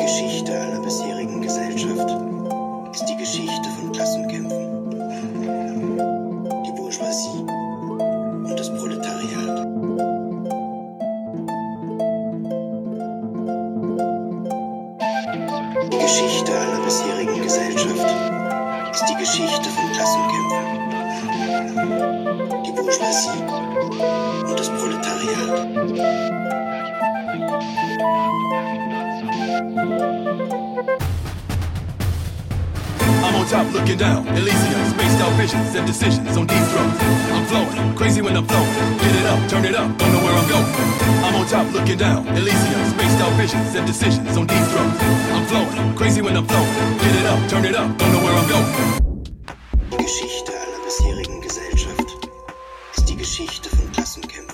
Geschichte aller bisherigen Gesellschaft ist die Geschichte von Klassenkämpfen. Die Bourgeoisie und das Proletariat. Die Geschichte aller bisherigen Gesellschaft ist die Geschichte von Klassenkämpfen. Die Bourgeoisie und das Proletariat. I'm on top looking down. Elysium, spaced out visions and decisions on deep throats. I'm flowing, crazy when I'm flowing. Get it up, turn it up, don't know where I'm going. I'm on top looking down. Elysium, spaced out visions and decisions on deep throats. I'm flowing, crazy when I'm flowing. Get it up, turn it up, don't know where I'm going. Geschichte aller bisherigen Gesellschaft ist die Geschichte von Klassenkämpfen.